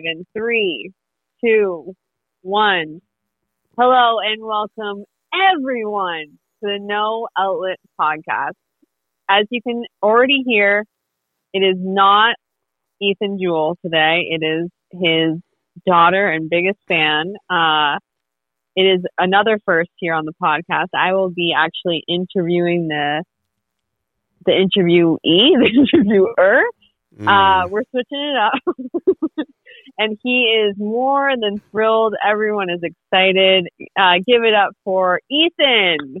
in three, two, one. Hello and welcome everyone to the No Outlet podcast. As you can already hear, it is not Ethan Jewell today. It is his daughter and biggest fan. Uh, it is another first here on the podcast. I will be actually interviewing the the interviewee, the interviewer. Mm. Uh, we're switching it up. and he is more than thrilled. Everyone is excited. Uh, give it up for Ethan.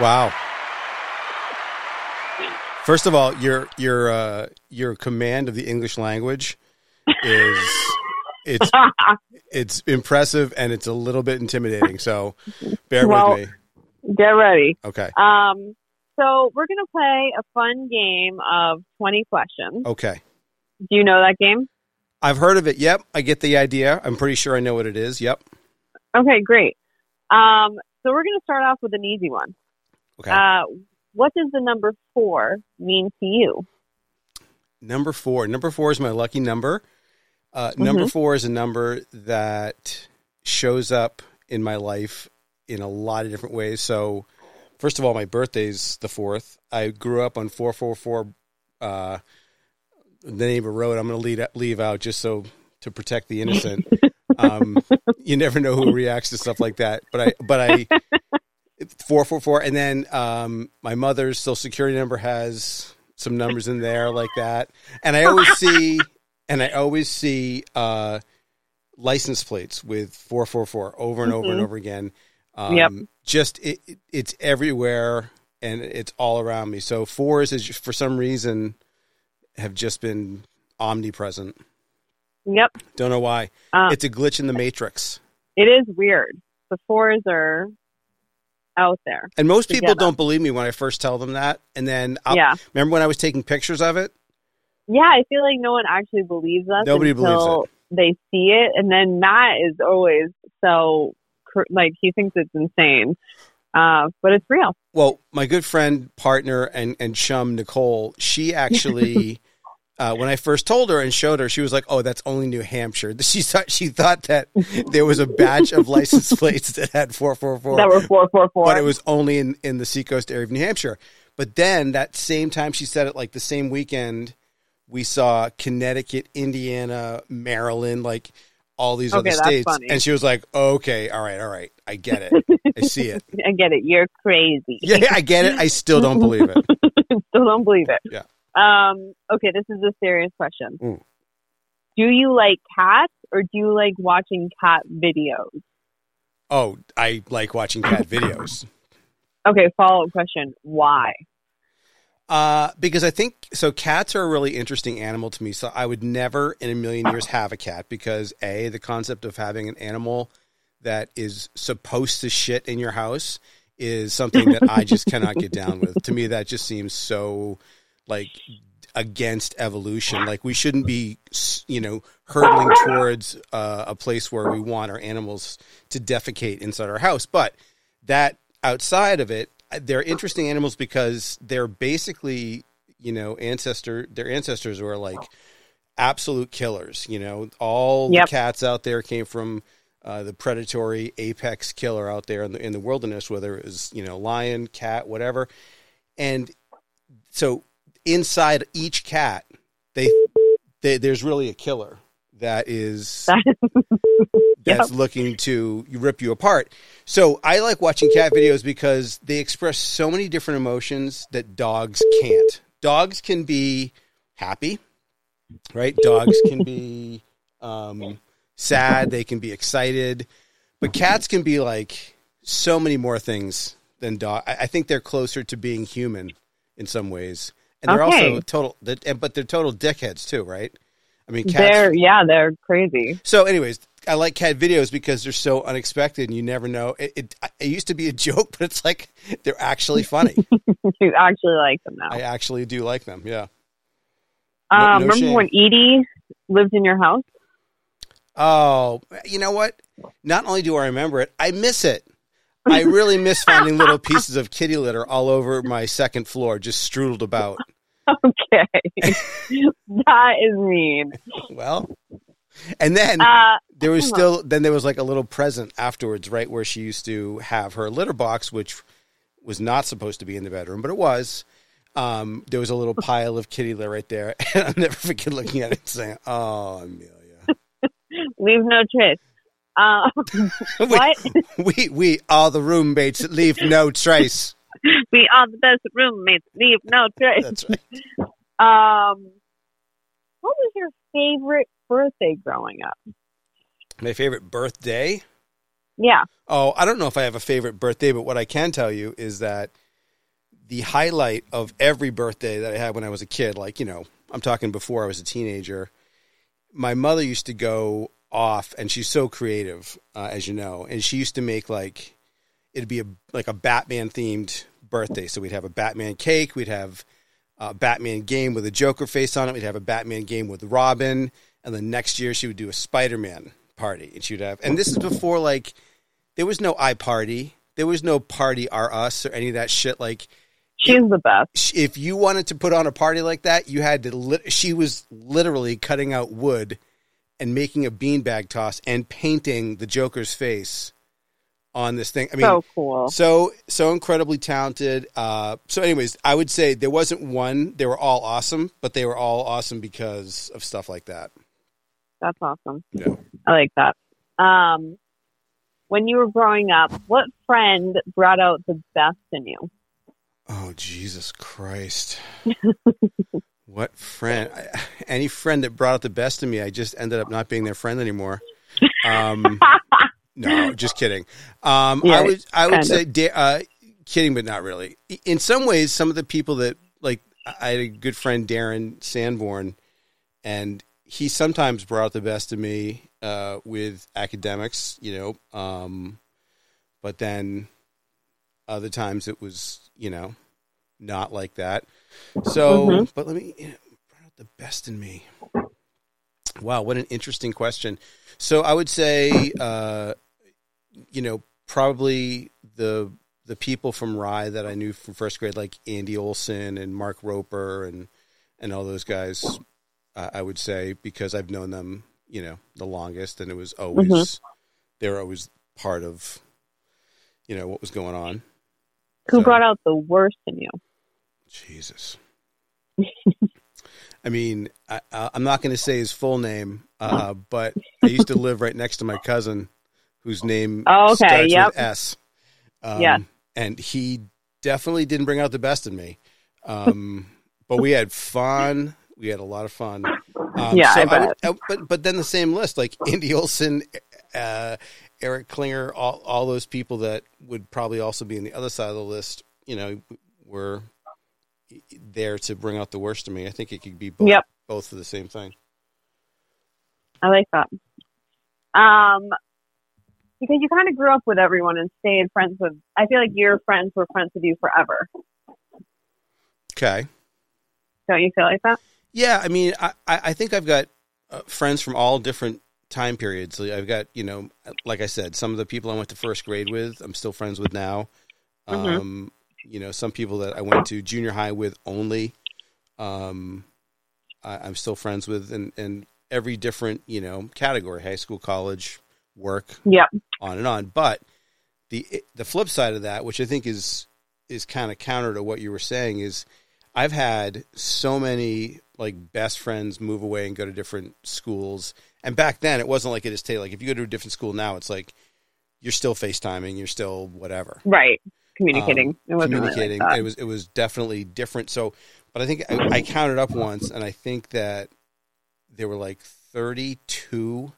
Wow. First of all, your your uh, your command of the English language is it's it's impressive and it's a little bit intimidating. So bear Well- with me. Get ready. Okay. Um, so we're gonna play a fun game of twenty questions. Okay. Do you know that game? I've heard of it. Yep. I get the idea. I'm pretty sure I know what it is. Yep. Okay, great. Um, so we're gonna start off with an easy one. Okay. Uh, what does the number four mean to you? Number four. Number four is my lucky number. Uh, Number Mhm. four is a number that shows up in my life in a lot of different ways. So, first of all, my birthday's the fourth. I grew up on four four four. Uh, the name of a road. I'm going to leave leave out just so to protect the innocent. um, you never know who reacts to stuff like that. But I but I four four four, and then um, my mother's social security number has some numbers in there like that, and I always see and I always see uh, license plates with four four four over and over and Mhm. over again. Um, Yep. Just it, it- it's everywhere and it's all around me. So fours is for some reason have just been omnipresent. Yep. Don't know why. Uh, it's a glitch in the matrix. it is weird. The fours are out there. And most people together. don't believe me when I first tell them that. And then I'll, yeah. remember when I was taking pictures of it? Yeah, I feel like no one actually believes us Nobody believes until they see it, and then Matt is always so like he thinks it's insane, uh, but it's real. Well, my good friend, partner, and and chum Nicole, she actually, uh, when I first told her and showed her, she was like, "Oh, that's only New Hampshire." She thought she thought that there was a batch of license plates that had four four four, that were four four four. but it was only in in the seacoast area of New Hampshire. But then that same time she said it, like the same weekend, we saw Connecticut, Indiana, Maryland, like all these Okay, other states, funny. and she was like, "Okay, all right, all right, I get it, I see it." I get it. You're crazy. Yeah, I get it. I still don't believe it. Still don't believe it. Yeah. Um. Okay, this is a serious question. Mm. Do you like cats or do you like watching cat videos? Oh, I like watching cat videos. Okay, follow up question. Why? Uh, because I think so. Cats are a really interesting animal to me. So I would never in a million years have a cat because a the concept of having an animal that is supposed to shit in your house is something that I just cannot get down with. To me, that just seems so like against evolution. Like we shouldn't be, you know, hurtling towards uh, a place where we want our animals to defecate inside our house. But that outside of it, they're interesting animals because they're basically, you know, ancestor. Their ancestors were like absolute killers. You know, all Yep. the cats out there came from. Uh, the predatory apex killer out there in the in the wilderness, whether it was you know lion, cat, whatever, and so inside each cat, they, they there's really a killer that is that's looking to rip you apart. So I like watching cat videos because they express so many different emotions that dogs can't. Dogs can be happy, right? Dogs can be um, sad. They can be excited, but cats can be like so many more things than dog. I think they're closer to being human in some ways, and they're Okay. also total. But they're total dickheads too, right? I mean, cats. They're yeah, they're crazy. So, anyways, I like cat videos because they're so unexpected, and you never know. It, it, it used to be a joke, but it's like they're actually funny. you actually like them now. I actually do like them. Yeah. no- um, no remember shame. when Edie lived in your house? Oh, you know what? Not only do I remember it, I miss it. I really miss finding little pieces of kitty litter all over my second floor, just strudled about. okay. that is mean. Well, and then Uh, there was still then there was like a little present afterwards, right where she used to have her litter box, which was not supposed to be in the bedroom, but it was. Um, there was a little pile of kitty litter right there, and I'll never forget looking at it and saying, "Oh, Amelia, leave no trace. Um, what? we we are the roommates that leave no trace." we are the best roommates. Leave no trace. That's right. Um, what was your favorite birthday growing up? My favorite birthday. Yeah. Oh, I don't know if I have a favorite birthday, but what I can tell you is that the highlight of every birthday that I had when I was a kid, like, you know, I'm talking before I was a teenager, my mother used to go off and she's so creative, uh, as you know, and she used to make like, it'd be a, like a Batman themed birthday. So we'd have a Batman cake, we'd have a Batman game with a Joker face on it, we'd have a Batman game with Robin, and then next year she would do a Spider Man party, and she'd have, and this is before like there was no iParty, there was no Party R Us or any of that shit. Like She's the best. if you wanted to put on a party like that, you had to. Lit- she was literally cutting out wood and making a beanbag toss and painting the Joker's face on this thing. I mean, so cool. so so incredibly talented. Uh, so, anyways, I would say there wasn't one. They were all awesome, but they were all awesome because of stuff like that. That's awesome. Yeah. I like that. Um, when you were growing up, what friend brought out the best in you? Oh Jesus Christ! what friend? I, any friend that brought out the best in me, I just ended up not being their friend anymore. Um, no, just kidding. Um, I would I would say da- uh, kidding, but not really. In some ways, some of the people that like I had a good friend Darren Sanborn, and he sometimes brought the best of me uh, with academics, you know. Um, but then other times it was, you know, not like that. So, Mhm. but let me you know, brought out the best in me. Wow, what an interesting question. So I would say, uh, you know, probably the the people from Rye that I knew from first grade, like Andy Olson and Mark Roper and and all those guys. Uh, I would say because I've known them, you know, the longest, and it was always Mhm. they were always part of, you know, what was going on. Who So- brought out the worst in you? Jesus. I mean, I, I- I'm not going to say his full name, uh, but I used to live right next to my cousin, whose name Oh, okay, starts yep. with S. Um, Yeah. and he definitely didn't bring out the best in me. Um, but we had fun. We had a lot of fun. Um, Yeah, so I would- I- but but then the same list, like Andy Olson, uh, Eric Klinger, all all those people that would probably also be in the other side of the list. You know, were there to bring out the worst in me. I think it could be both, Yep. both for the same thing. I like that. Um, because you kind of grew up with everyone and stayed friends with. I feel like your friends were friends with you forever. Okay. Don't you feel like that? Yeah, I mean, I, I think I've got uh, friends from all different time periods. I've got, you know, like I said, some of the people I went to first grade with, I'm still friends with now. Mhm. Um, you know, some people that I went to junior high with only, um, I, I'm still friends with, and and every different, you know, category: high school, college, work, Yep. on and on. But the the flip side of that, which I think is is kind of counter to what you were saying, is I've had so many like best friends move away and go to different schools. And back then, it wasn't like it is today. Like if you go to a different school now, it's like you're still FaceTiming, you're still whatever Right. Communicating. um, it wasn't really communicating. like it was it was definitely different. So, but I think I, I counted up once, and I think that there were like thirty two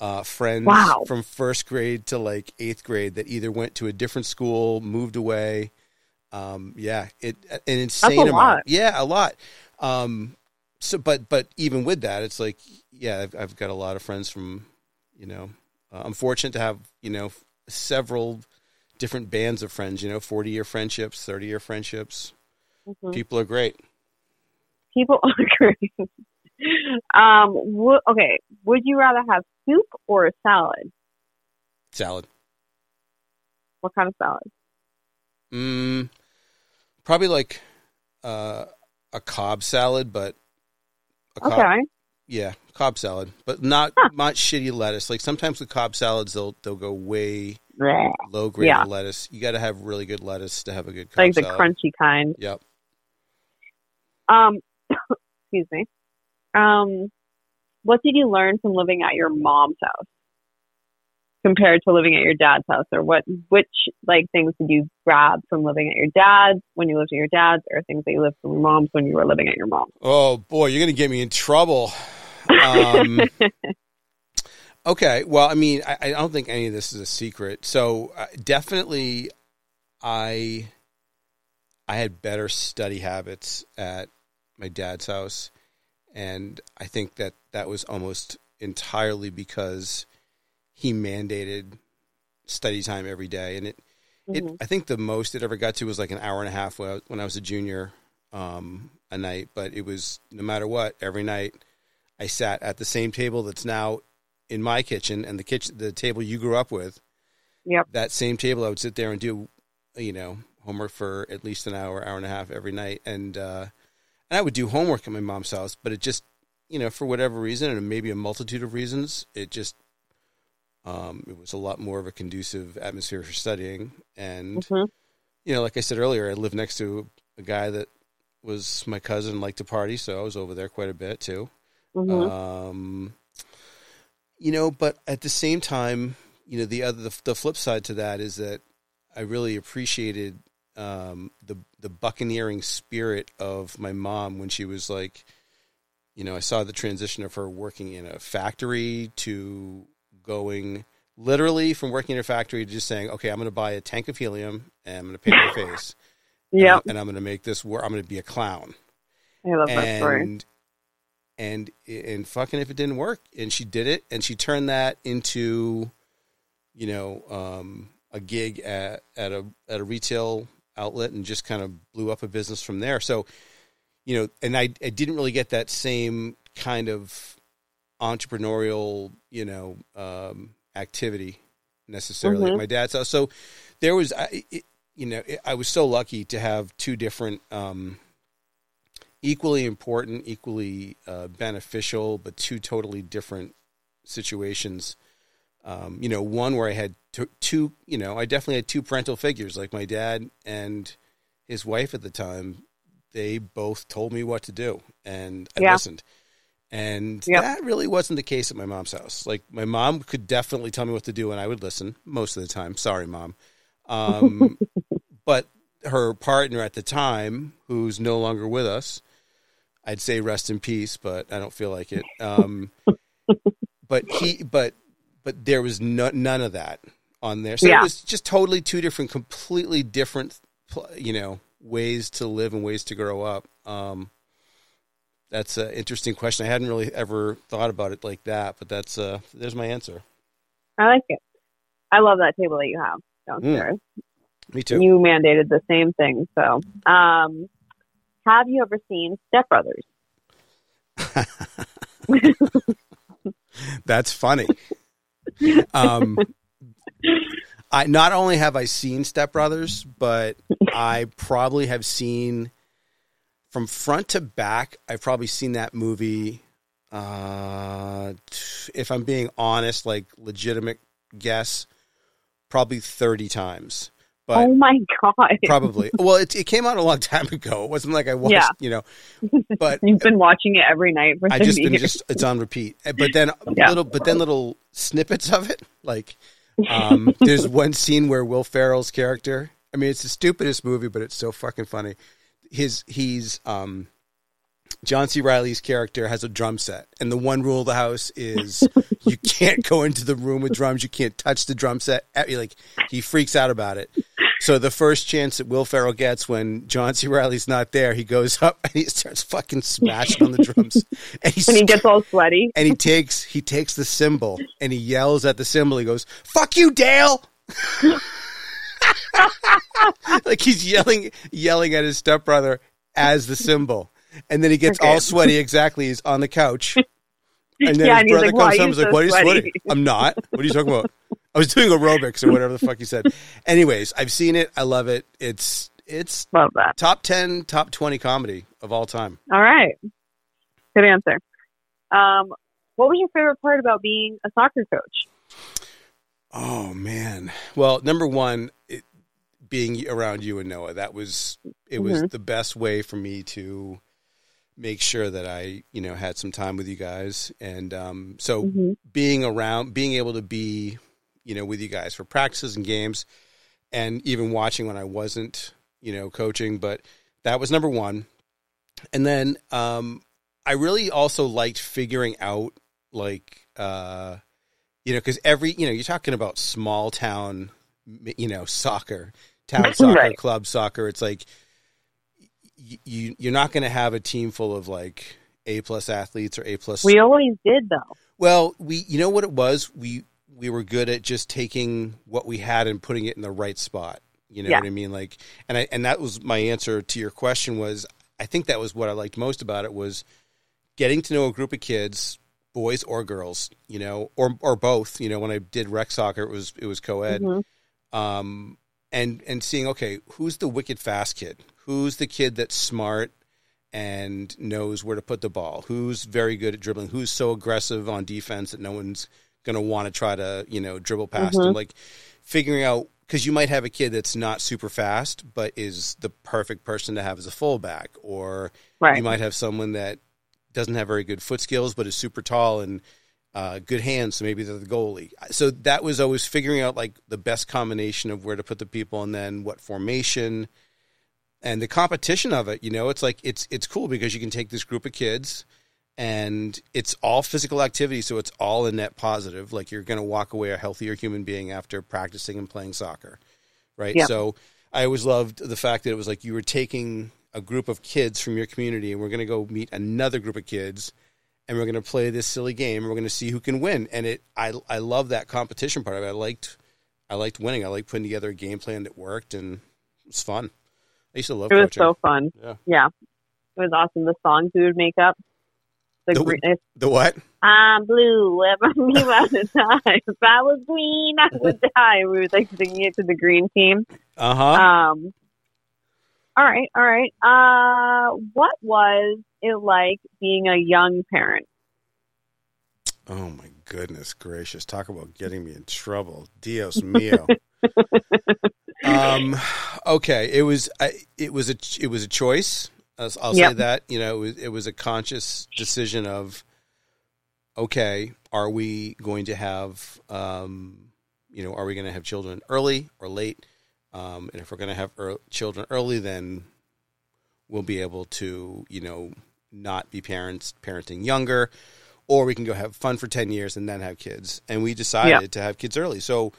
uh, friends Wow. from first grade to like eighth grade that either went to a different school, moved away. Um, yeah, it an insane amount. lot. Yeah, a lot. Um, so, but but even with that, it's like yeah, I've, I've got a lot of friends from you know. Uh, I'm fortunate to have you know several different bands of friends. You know, 40 year friendships, 30 year friendships. Mhm. People are great. People agree. um. wo- okay. Would you rather have soup or a salad? Salad. What kind of salad? Mm, probably like uh, a Cobb salad, but a Cobb, Okay. yeah, Cobb salad, but not Huh. not shitty lettuce. Like sometimes with Cobb salads they'll they'll go way low grade Yeah. lettuce. You got to have really good lettuce to have a good Cobb Like the salad. crunchy kind. Yep. Um, excuse me. Um, what did you learn from living at your mom's house compared to living at your dad's house, or what? Which like things did you grab from living at your dad's when you lived at your dad's, or things that you lived from your mom's when you were living at your mom's? Oh boy, you're gonna get me in trouble. Um, okay, well, I mean, I, I don't think any of this is a secret. So uh, definitely, I I had better study habits at my dad's house, and I think that that was almost entirely because he mandated study time every day, and it it, Mhm. I think the most it ever got to was like an hour and a half when I, when I was a junior um, a night. But it was no matter what, every night I sat at the same table that's now in my kitchen and the kitchen, the table you grew up with. Yep. That same table, I would sit there and do, you know, homework for at least an hour, hour and a half every night, and uh, and I would do homework at my mom's house. But it just, you know, for whatever reason, and maybe a multitude of reasons, it just um, it was a lot more of a conducive atmosphere for studying. And Mhm. you know, like I said earlier, I lived next to a guy that was my cousin, liked to party, so I was over there quite a bit too. Mhm. Um, you know, but at the same time, you know, the other the, the flip side to that is that I really appreciated um, the the buccaneering spirit of my mom when she was like, you know, I saw the transition of her working in a factory to going literally from working in a factory to just saying, okay, I'm going to buy a tank of helium and I'm going to paint my face, Yep. and I'm going to make this work. I'm going to be a clown I love that story. and and and fucking if it didn't work and she did it and she turned that into you know um a gig at at a at a retail outlet and just kind of blew up a business from there so you know and i i didn't really get that same kind of entrepreneurial you know um activity necessarily at Mhm. my dad's house so there was I, it, you know i was so lucky to have two different um equally important, equally uh, beneficial, but two totally different situations. Um, you know, one where I had t- two, you know, I definitely had two parental figures, like my dad and his wife at the time. They both told me what to do, and I Yeah. listened. And Yep. that really wasn't the case at my mom's house. Like my mom could definitely tell me what to do, and I would listen most of the time. Sorry, mom. Um, but her partner at the time, who's no longer with us, I'd say rest in peace, but I don't feel like it. Um, but he, but, but there was no, none of that on there. So Yeah. it was just totally two different, completely different, you know, ways to live and ways to grow up. Um, that's an interesting question. I hadn't really ever thought about it like that, but that's uh, there's my answer. I like it. I love that table that you have downstairs. Me too. You mandated the same thing. So, um, have you ever seen Step Brothers? That's funny. Um, I not only have I seen Step Brothers, but I probably have seen from front to back. I've probably seen that movie. Uh, if I'm being honest, like legitimate guess, probably thirty times. But oh my god! probably, well, it, it came out a long time ago. It wasn't like I watched, Yeah. you know. But You've been watching it every night for I 30 just been years. just it's on repeat. But then Yeah. little but then little snippets of it. Like um there's one scene where Will Ferrell's character I mean it's the stupidest movie, but it's so fucking funny. His he's um John C. Reilly's character has a drum set, and the one rule of the house is you can't go into the room with drums. You can't touch the drum set. Like he freaks out about it. So the first chance that Will Ferrell gets when John C. Reilly's not there, he goes up and he starts fucking smashing on the drums, and he, when he gets all sweaty. and he takes he takes the cymbal and he yells at the cymbal. He goes, "Fuck you, Dale!" like he's yelling yelling at his stepbrother as the cymbal, and then he gets all sweaty. Exactly, he's on the couch, and then Yeah, his and brother like, comes home up. you He's like, so "What are you sweaty?" sweating?" I'm not. What are you talking about? I was doing aerobics or whatever the fuck he said. Anyways, I've seen it. I love it. It's it's Love that. top 10, top 20 comedy of all time. All right. Good answer. Um, what was your favorite part about being a soccer coach? Oh man. Well, number one, it, being around you and Noah, that was it was Mhm. the best way for me to make sure that I, you know, had some time with you guys. And um, so hmm being around, being able to be, you know, with you guys for practices and games, and even watching when I wasn't, you know, coaching. But that was number one. And then um, I really also liked figuring out, like, uh, you know, because every, you know, you're talking about small town, you know, soccer, town soccer, Right. club soccer. It's like you you're not going to have a team full of like A plus athletes or A plus We always did, though. well, we you know what it was? We we were good at just taking what we had and putting it in the right spot. You know Yeah. what I mean? Like and I and that was my answer to your question was I think that was what I liked most about it was getting to know a group of kids, boys or girls, you know, or or both. You know, when I did rec soccer it was it was co ed. Mhm. Um and and seeing okay, who's the wicked fast kid? Who's the kid that's smart and knows where to put the ball? Who's very good at dribbling? Who's so aggressive on defense that no one's going to want to try to, you know, dribble past Mhm. him? Like figuring out because you might have a kid that's not super fast, but is the perfect person to have as a fullback, or Right. you might have someone that doesn't have very good foot skills, but is super tall and uh, good hands. So maybe they're the goalie. So that was always figuring out like the best combination of where to put the people, and then what formation, and the competition of it. You know, it's like it's it's cool because you can take this group of kids, and it's all physical activity, so it's all a net positive. Like you're going to walk away a healthier human being after practicing and playing soccer, right? Yeah. So I always loved the fact that it was like you were taking a group of kids from your community, and we're going to go meet another group of kids, and we're going to play this silly game, and we're going to see who can win. And it, I, I love that competition part of it. I liked, I liked winning. I liked putting together a game plan that worked, and it was fun. I used to love It was coaching. so fun. Yeah. yeah. It was awesome. The songs we would make up. The, The- green, the what? I'm blue, ever me by the time. If I was green, I would die. We were like singing it to the green team. Uh huh. Um, all right, all right. Uh, what was it like being a young parent? Oh my goodness gracious! Talk about getting me in trouble, Dios mio. um, okay, it was I, it was a it was a choice. I'll, I'll say that you know it was, it was a conscious decision of okay, are we going to have um, you know are we going to have children early or late? Um, and if we're going to have ear children early, then we'll be able to you know not be parents parenting younger or we can go have fun for 10 years and then have kids and we decided to have kids early so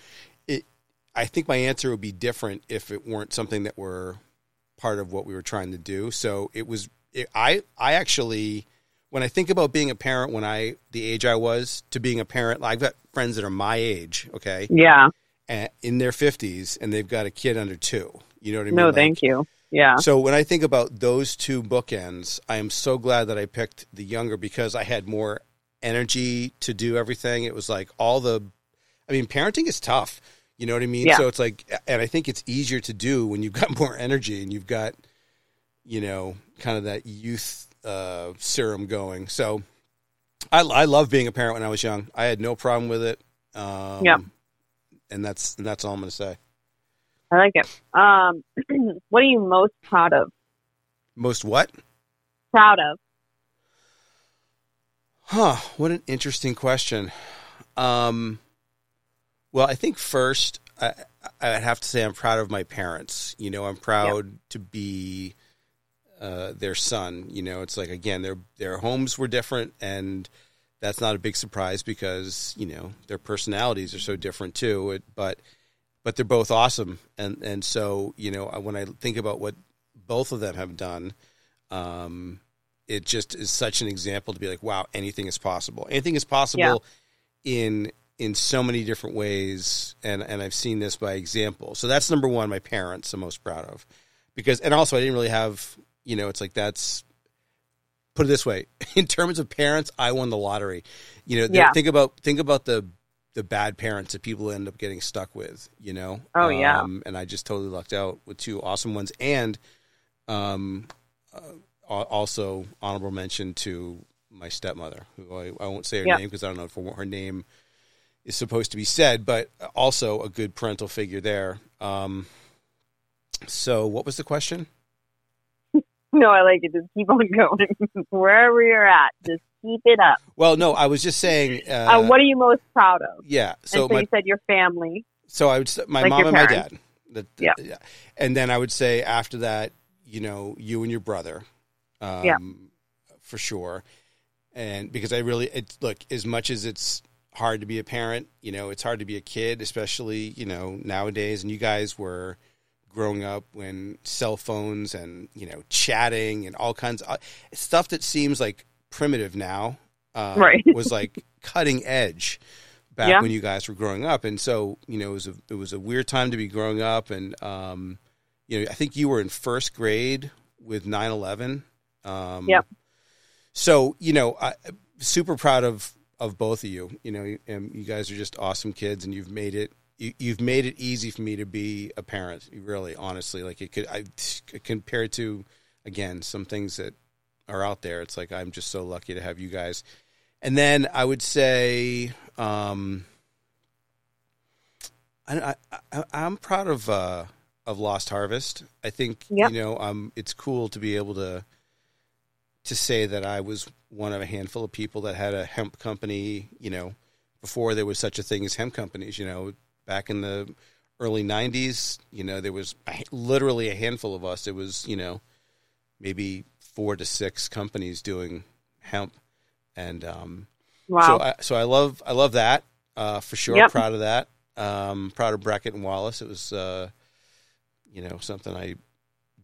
i think my answer would be different if it weren't something that were part of what we were trying to do so it was it, i i actually when i think about being a parent when i the age i was to being a parent i've got friends that are my age okay Yeah. and in their 50s and they've got a kid under two you know what i mean No, Like, thank you. Yeah. so when I think about those two bookends, I am so glad that I picked the younger because I had more energy to do everything. It was like all the, I mean, parenting is tough. You know what I mean? Yeah. So it's like, and I think it's easier to do when you've got more energy and you've got, you know, kind of that youth uh, serum going. So I, I love being a parent when I was young. I had no problem with it. Um, Yeah. And that's and that's all I'm going to say. I like it. Um, what are you most proud of? Most what? Proud of? Huh, what an interesting question. Um, well, I think first, I, I'd have to say I'm proud of my parents. You know, I'm proud to be uh, their son. You know, it's like again, their their homes were different, and that's not a big surprise because you know their personalities are so different too. It, but but they're both awesome, and and so you know when I think about what both of them have done, um, it just is such an example to be like, wow, anything is possible. Anything is possible in in so many different ways, and and I've seen this by example. So that's number one. My parents, I'm most proud of, because and also I didn't really have, you know, it's like that's put it this way in terms of parents, I won the lottery. You know, Yeah. think about think about the the bad parents that people end up getting stuck with. You know. Oh, yeah. Um, and I just totally lucked out with two awesome ones, and um, uh, also honorable mention to my stepmother, who I, I won't say her name because I don't know if her- her name is supposed to be said, but also a good parental figure there. Um, so, what was the question? No, I like it. Just keep on going. Wherever you're at, just keep it up. Well, no, I was just saying. Uh, Uh, what are you most proud of? yeah, So, and so my you said your family. so I would my Like mom and my dad. The- Yeah. yeah, and then I would say after that, you know, you and your brother, um, Yeah. for sure. And because I really, it look as much as it's hard to be a parent, you know, it's hard to be a kid, especially you know nowadays. And you guys were growing up when cell phones and you know chatting and all kinds of stuff that seems like primitive now, uh, Right. was like cutting edge back Yeah. when you guys were growing up. And so you know it was a it was a weird time to be growing up. And um, you know I think you were in first grade with 9-11. Um, Yep. So you know I super proud of of both of you. You know, and you guys are just awesome kids, and you've made it. You, you've made it easy for me to be a parent. Really, honestly, like it could. I compared to again some things that are out there. It's like I'm just so lucky to have you guys. And then I would say, um, I, I, I'm proud of uh, of Lost Harvest. I think Yep. you know, um, it's cool to be able to to say that I was one of a handful of people that had a hemp company. You know, before there was such a thing as hemp companies. You know, back in the early '90s, you know, there was literally a handful of us. It was you know maybe four to six companies doing hemp, and um, Wow. so I, so I love I love that uh, for sure. Yep. Proud of that. Um, proud of Brackett and Wallace. It was uh, you know something I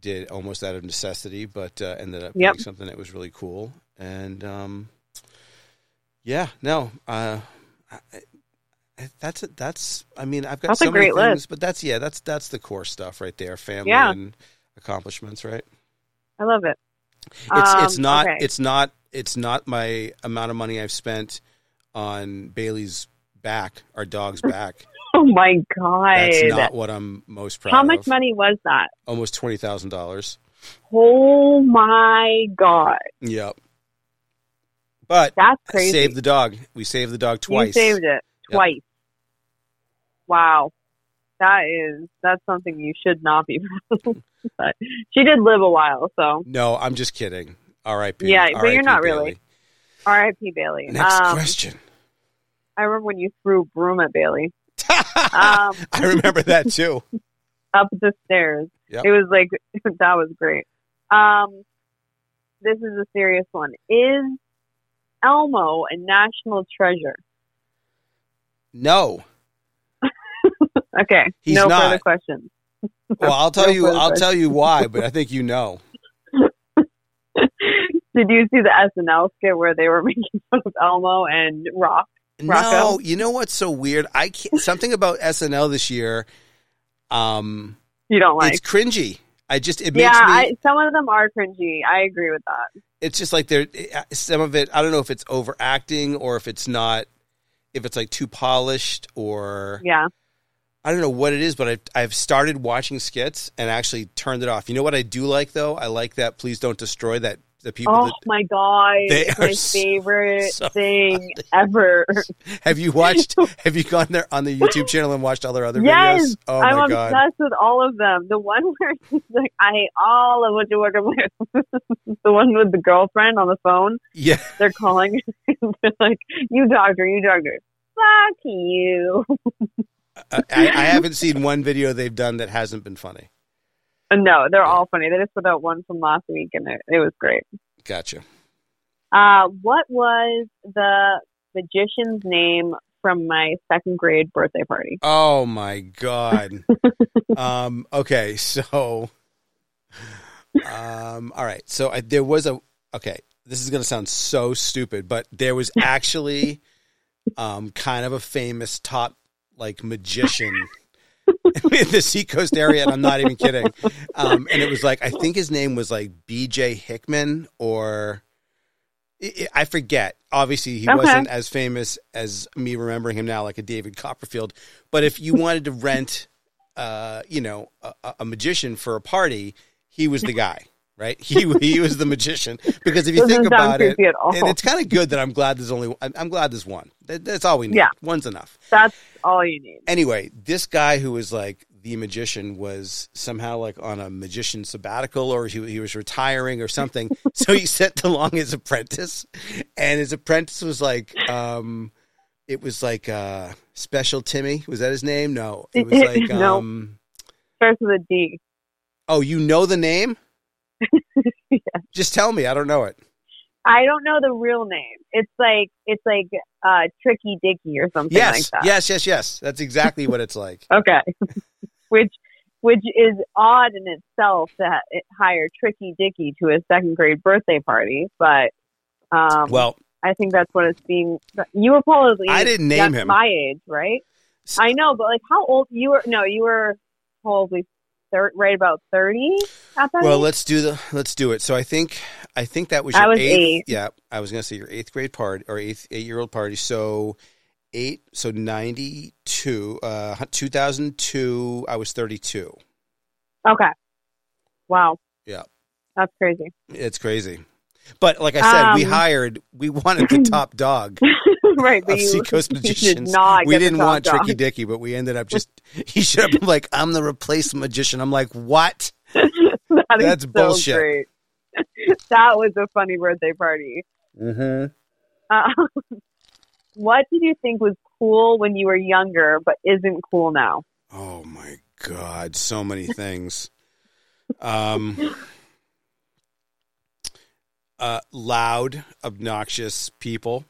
did almost out of necessity, but uh, ended up Yep. being something that was really cool. And um, yeah, no, uh, I, I, that's it. That's I mean I've got That's a so many things, list. but that's yeah, that's that's the core stuff right there. Family Yeah. and accomplishments, right? I love it. It's it's Um, not okay. it's not it's not my amount of money I've spent on Bailey's back, our dog's back. Oh my god. That's not what I'm most proud of. How much of. money was that? Almost twenty thousand dollars. Oh my god. Yep. But That's crazy. saved the dog. We saved the dog twice. You saved it twice. Wow. That is that's something you should not be proud of. but she did live a while, so No, I'm just kidding. R.I.P. Yeah, but you're R.I.P. not really. R.I.P. Bailey. Next um, question. I remember when you threw broom at Bailey um, I remember that too. up the stairs. Yep. It was like that was great. Um, this is a serious one. Is Elmo a national treasure? No. Okay, He's no not. further questions. Well, I'll tell No you. I'll tell you why, but I think you know. Did you see the SNL skit where they were making fun of Elmo and Rock? No, you know what's so weird? I can't, something about SNL this year. Um, You don't like? it's cringy. I just it makes Yeah, me. I, some of them are cringy. I agree with that. it's just like there. Some of it. I don't know if it's overacting or if it's not. If it's like too polished or Yeah. I don't know what it is, but I've, I've started watching skits and actually turned it off. You know what I do like though? I like that. Please don't destroy that. The people Oh that my god, They it's are my favorite so thing ever. have you watched? have you gone there on the YouTube channel and watched all their other Yes, videos? Oh I'm my god! obsessed with all of them. The one where she's like, I hate all of what you work with. the one with the girlfriend on the phone. Yeah, They're calling They're like, you doctor, you doctor. Fuck you. I, I haven't seen one video they've done that hasn't been funny. No, they're all funny. They just put out one from last week and it, it was great. Gotcha. Uh, what was the magician's name from my second grade birthday party? Oh my god. um, okay, so, um, all right. So I, there was a. Okay, this is going to sound so stupid, but there was actually, um, kind of a famous top like magician. in the Seacoast area, and I'm not even kidding. Um, and it was like I think his name was like B.J. Hickman, or I I forget. Obviously, he Okay. wasn't as famous as me remembering him now, like a David Copperfield. But if you wanted to rent, uh, you know, a, a magician for a party, he was the guy, right? He he was the magician because if you think about it, and it's kind of good that I'm glad there's only. I'm I'm glad there's one. That, that's all we need. Yeah. One's enough. That's all you need. Anyway, this guy who was like the magician was somehow like on a magician sabbatical or he, he was retiring or something. so he sent along his apprentice and his apprentice was like, um, it was like, uh, special Timmy. Was that his name? No, it was like, No. um, Starts with a D. oh, you know the name? Just tell me. I don't know it. I don't know the real name. It's like it's like uh Tricky Dicky or something Yes, like that. yes, yes, yes. That's exactly what it's like. Okay. which which is odd in itself to ha- hire Tricky Dicky to a second grade birthday party, but um Well, I think that's what it's being. You were probably I didn't name him. my age, right? I know, but like how old you were? No, you were probably thir- right about thirty at that Well, age. let's do the let's do it. So I think I think that was I your was eighth. eight. Yeah, I was gonna say your eighth grade party or eighth eight year old party. So eight, so ninety two, uh, two thousand two. I was thirty two. Okay. Wow. Yeah. That's crazy. It's crazy, but like I said, we Um, hired. We wanted the top dog right, but of you, Seacoast you did not we didn't want. Tricky Dicky, but we ended up just. He showed up like I'm the replacement magician. I'm like, what? That That's so bullshit. Great. that was a funny birthday party. Mm-hmm. Uh, what did you think was cool when you were younger, but isn't cool now? Oh my god, so many things. Um uh loud, obnoxious people.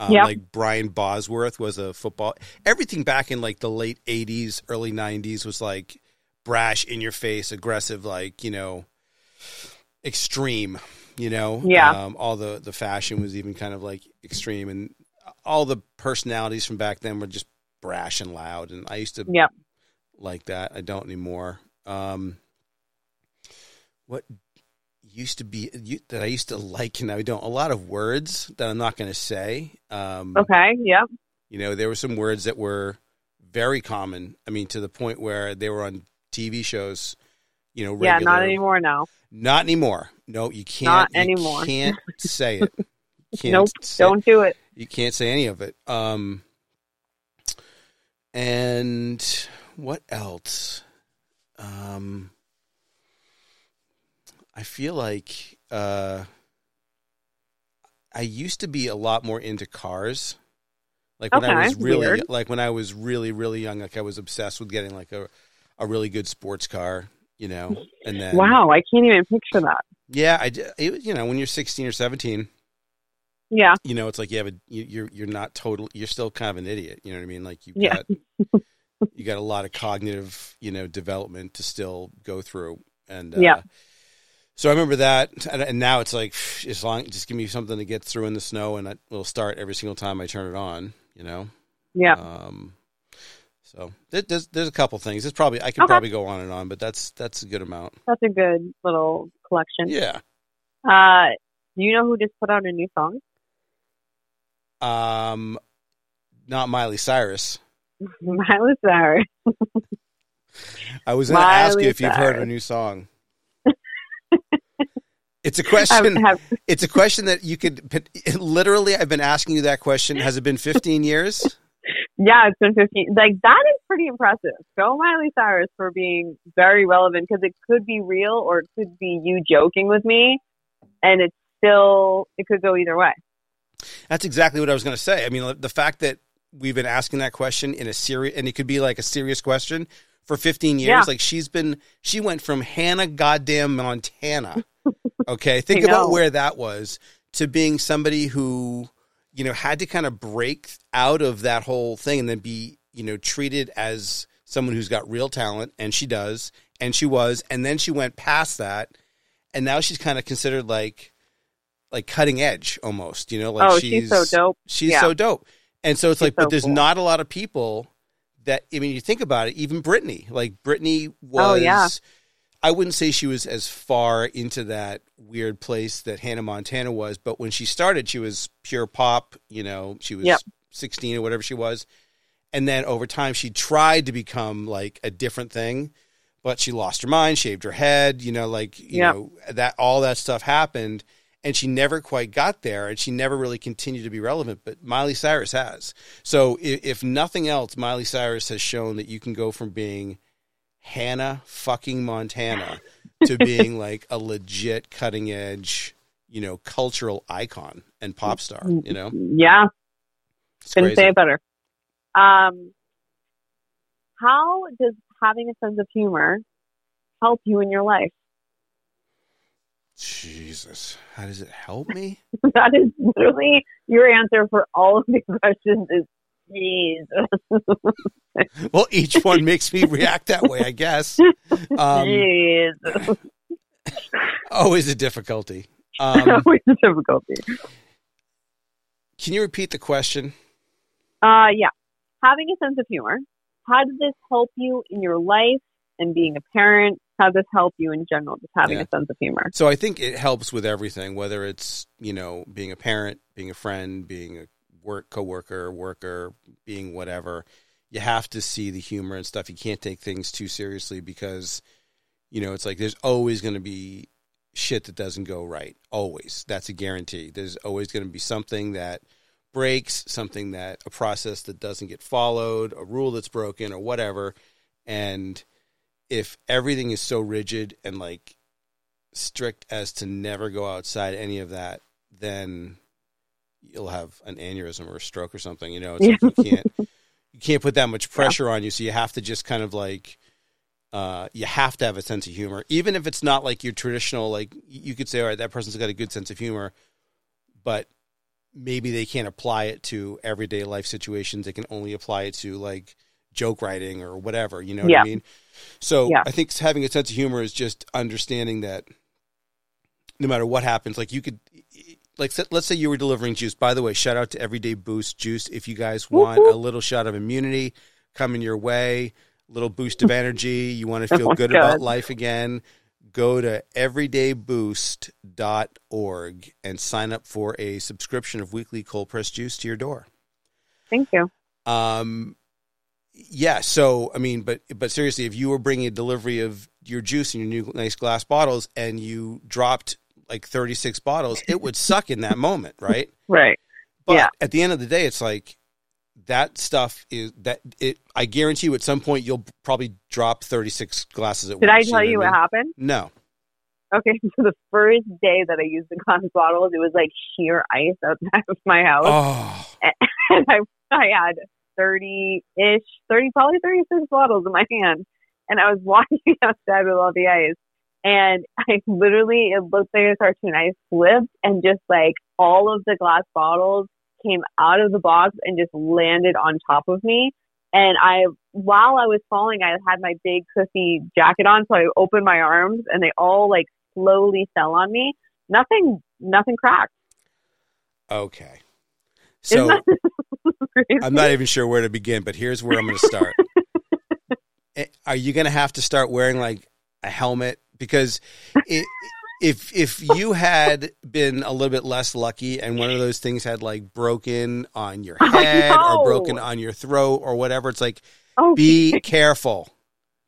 Um, Yep. like Brian Bosworth was a football everything back in like the late 80s, early 90s was like brash in your face, aggressive like, you know, extreme, you know. Yeah. Um all the the fashion was even kind of like extreme and all the personalities from back then were just brash and loud and I used to Yep. like that. I don't anymore. Um, what used to be that I used to like and I don't. A lot of words that I'm not going to say. Um, Okay. Yep. You know, there were some words that were very common. I mean, to the point where they were on TV shows. You know, Yeah. Not anymore now. Not anymore. No, you can't. Not you anymore. Can't say it. Can't Nope. say- Don't do it. you can't say any of it. Um, and what else? Um, I feel like uh, I used to be a lot more into cars. Like when I was really, weird. like when I was really, really young, like I was obsessed with getting like a, a really good sports car, you know. And then, Wow. I can't even picture that. yeah, I, it, you know, when you're 16 or 17, Yeah. you know, it's like you have a you, you're you're not total. You're still kind of an idiot. You know what I mean? Like you Yeah. got you got a lot of cognitive, you know, development to still go through. And uh, Yeah. So I remember that, and, and now it's like as long just give me something to get through in the snow, and it will start every single time I turn it on. You know. Yeah. Um. So there's there's a couple things. It's probably I can Okay. probably go on and on, but that's that's a good amount. That's a good little collection. Yeah. Uh, do you know who just put out a new song? Um. Not Miley Cyrus. Miley Cyrus. I was going to ask you if you've heard her Cyrus. new song. It's a question. Have, It's a question that you could literally. I've been asking you that question. Has it been 15 years? yeah, it's been 15. Like, that is pretty impressive. Go Miley Cyrus for being very relevant because it could be real or it could be you joking with me. And it's still, it could go either way. That's exactly what I was going to say. I mean, the fact that we've been asking that question in a serious, and it could be like a serious question for 15 years. Yeah. Like she's been, she went from Hannah goddamn Montana. Okay. Think about where that was to being somebody who, you know, had to kind of break out of that whole thing and then be, you know, treated as someone who's got real talent. And she does. And she was. And then she went past that. And now she's kind of considered like, like cutting edge almost, you know, like oh, she's, so dope. She's Yeah. so dope. And so it's She's like, but there's cool. not a lot of people that, I mean, you think about it, even Britney, like Britney was, Oh, yeah. I wouldn't say she was as far into that weird place that Hannah Montana was, but when she started, she was pure pop. You know, she was Yep. 16 or whatever she was. And then over time, she tried to become like a different thing, but she lost her mind, shaved her head, you know, like, you Yep. know, that all that stuff happened. And she never quite got there and she never really continued to be relevant, but Miley Cyrus has. So if, if nothing else, Miley Cyrus has shown that you can go from being Hannah fucking Montana to being like a legit cutting edge, you know, cultural icon and pop star, you know? Yeah, It's couldn't crazy. say it better. Um, how does having a sense of humor help you in your life? Jesus. How does it help me? that is literally your answer for all of the questions. Is Jesus, Well, each one makes me react that way, I guess. Um, Jesus. always a difficulty. Um, Always a difficulty. can you repeat the question? Uh, yeah. Having a sense of humor. How does this help you in your life and being a parent? How does this help you in general, just having Yeah. a sense of humor? So I think it helps with everything, whether it's you know being a parent, being a friend, being a work coworker, worker, worker, being whatever. You have to see the humor and stuff. You can't take things too seriously because you know it's like there's always going to be shit that doesn't go right. Always, that's a guarantee. There's always going to be something that breaks, something that a process that doesn't get followed, a rule that's broken, or whatever. And if everything is so rigid and like strict as to never go outside any of that, then you'll have an aneurysm or a stroke or something. You know, it's like you can't you can't put that much pressure on you, so you have to just kind of like uh, you have to have a sense of humor, even if it's not like your traditional. Like you could say, all right, that person's got a good sense of humor, but maybe they can't apply it to everyday life situations. They can only apply it to like joke writing or whatever. You know what Yeah. I mean? So Yeah. I think having a sense of humor is just understanding that no matter what happens, like you could, like let's say you were delivering juice. By the way, shout out to Everyday Boost Juice. If you guys want a little shot of immunity coming your way, a little boost of energy, you want to Oh feel my good about life again, go to everydayboost.org and sign up for a subscription of weekly cold pressed juice to your door. Thank you. Um, yeah. So I mean, but but seriously, if you were bringing a delivery of your juice in your new nice glass bottles and you dropped like thirty six bottles, it would suck in that moment, right? Right. But Yeah. at the end of the day, it's like that stuff is that it. I guarantee you, at some point, you'll probably drop thirty six glasses at once. Did I tell know you what what I mean? happened? No. Okay, so the first day that I used the glass bottles, it was like sheer ice outside of my house. Oh, and I I had thirty ish, thirty probably thirty six bottles in my hand, and I was walking outside with all the ice, and I literally it looked like a cartoon. I slipped and just like all of the glass bottles came out of the box and just landed on top of me. And I, while I was falling, I had my big pussy jacket on, so I opened my arms and they all like slowly fell on me. Nothing, nothing cracked. okay. So? I'm not even sure where to begin, but here's where I'm going to start. Eh, Are you going to have to start wearing like a helmet? Because it, if if you had been a little bit less lucky and one of those things had like broken on your head or broken on your throat or whatever, it's like oh, be careful.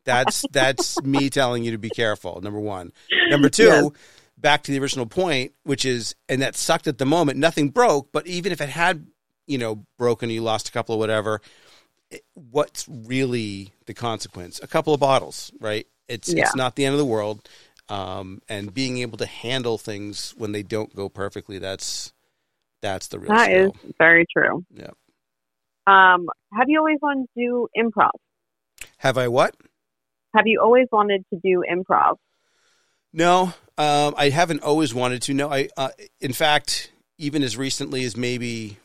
That's that's me telling you to be careful. Number one. Number two, Yes. back to the original point, which is, and that sucked at the moment. Nothing broke, but even if it had, you know, broken, you lost a couple of whatever. What's really the consequence? A couple of bottles, right? It's Yeah. it's not the end of the world. Um, and being able to handle things when they don't go perfectly, that's that's the real That is skill. very true. Yeah. Um, have you always wanted to do improv? Have I what? Have you always wanted to do improv? No, um, I haven't always wanted to. No, I, uh, in fact, even as recently as maybe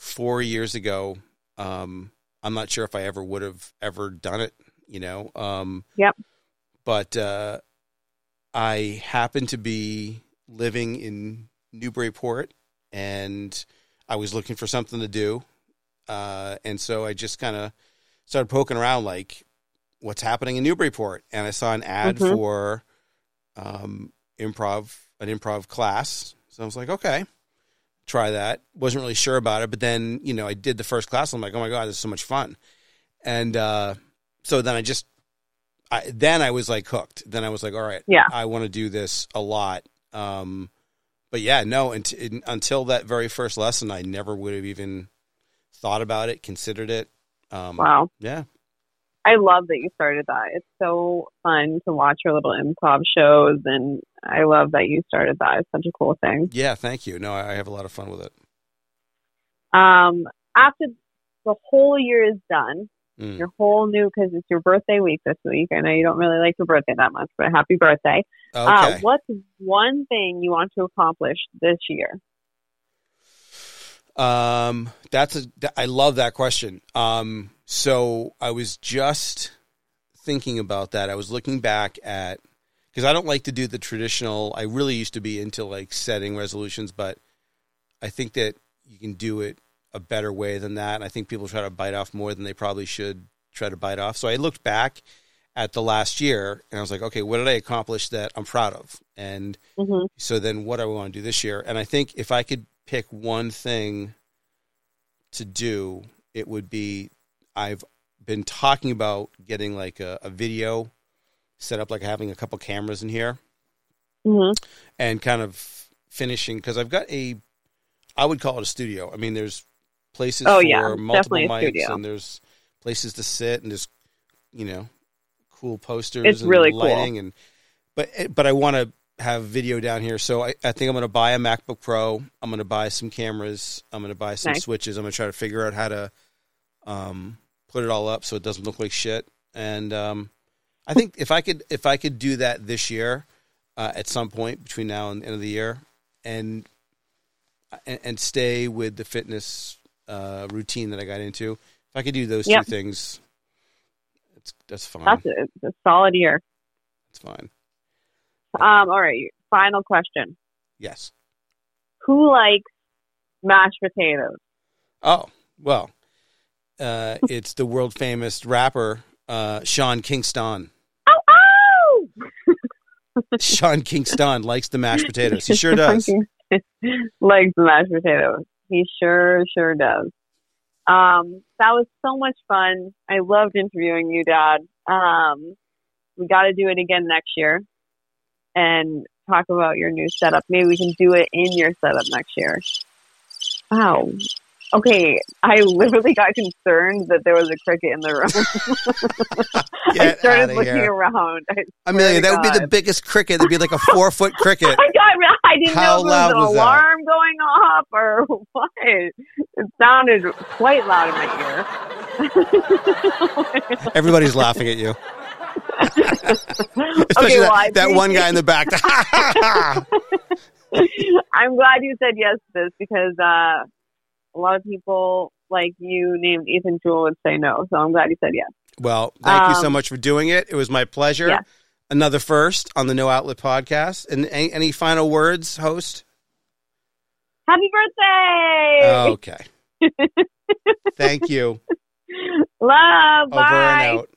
four years ago, um, I'm not sure if I ever would have ever done it. You know. Um, Yep. But uh, I happened to be living in Newburyport, and I was looking for something to do, uh, and so I just kind of started poking around, like what's happening in Newburyport, and I saw an ad Mhm. for um, improv, an improv class. So I was like, okay, try that. wasn't really sure about it, but then you know I did the first class. I'm like, oh my god, this is so much fun, and uh, so then I just, I, then I was like hooked. Then I was like, all right, Yeah. I want to do this a lot. Um, but yeah, no, unt- in, until that very first lesson, I never would have even thought about it, considered it. Um, Wow. Yeah. I love that you started that. It's so fun to watch your little improv shows, and I love that you started that. It's such a cool thing. Yeah. Thank you. No, I have a lot of fun with it. Um, after the whole year is done, Mm. your whole new because it's your birthday week this week. I know you don't really like your birthday that much, but happy birthday! Okay. Uh, what's one thing you want to accomplish this year? Um, that's a. I love that question. Um, so I was just thinking about that. I was looking back at because I don't like to do the traditional. I really used to be into like setting resolutions, but I think that you can do it a better way than that. And I think people try to bite off more than they probably should try to bite off. So I looked back at the last year and I was like, okay, what did I accomplish that I'm proud of? And hmm so then what do I want to do this year? And I think if I could pick one thing to do, it would be I've been talking about getting like a, a video set up, like having a couple cameras in here hmm and kind of finishing because I've got a, I would call it a studio. I mean, there's places Oh, for yeah, multiple mics and there's places to sit and there's, you know, cool posters It's and really cool. lighting and, but, but I want to have video down here. So I, I think I'm going to buy a MacBook Pro. I'm going to buy some cameras. I'm going to buy some Nice. switches. I'm going to try to figure out how to, um, put it all up so it doesn't look like shit. And, um, I think if I could, if I could do that this year, uh, at some point between now and the end of the year, and and, and stay with the fitness uh, routine that I got into. If I could do those Yep. two things, it's that's fine. That's a, a solid year. It's fine. Um, all right, final question: Yes. Who likes mashed potatoes? Oh well, uh, it's the world famous rapper uh, Sean Kingston. Oh, oh! Sean Kingston likes the mashed potatoes. He sure does. likes the mashed potatoes. He sure, sure does. Um, that was so much fun. I loved interviewing you, Dad. Um, we got to do it again next year and talk about your new setup. Maybe we can do it in your setup next year. Wow. Okay, I literally got concerned that there was a cricket in the room. I started looking here. around. I Amelia, that would be the biggest cricket. That'd be like a four foot cricket. I got. I didn't How know if there was was an that? alarm going off or what. It sounded quite loud in my ear. Everybody's laughing at you. Especially okay, well, that, that one guy in the back. I'm glad you said yes to this because uh, a lot of people like you named Ethan Jewell would say no. So I'm glad you said yes. well, thank you so Um, much for doing it. It was my pleasure. Yeah. Another first on the No Outlet podcast. And any, any final words, host? Happy birthday! Okay. Thank you. Love. Over Bye. and out.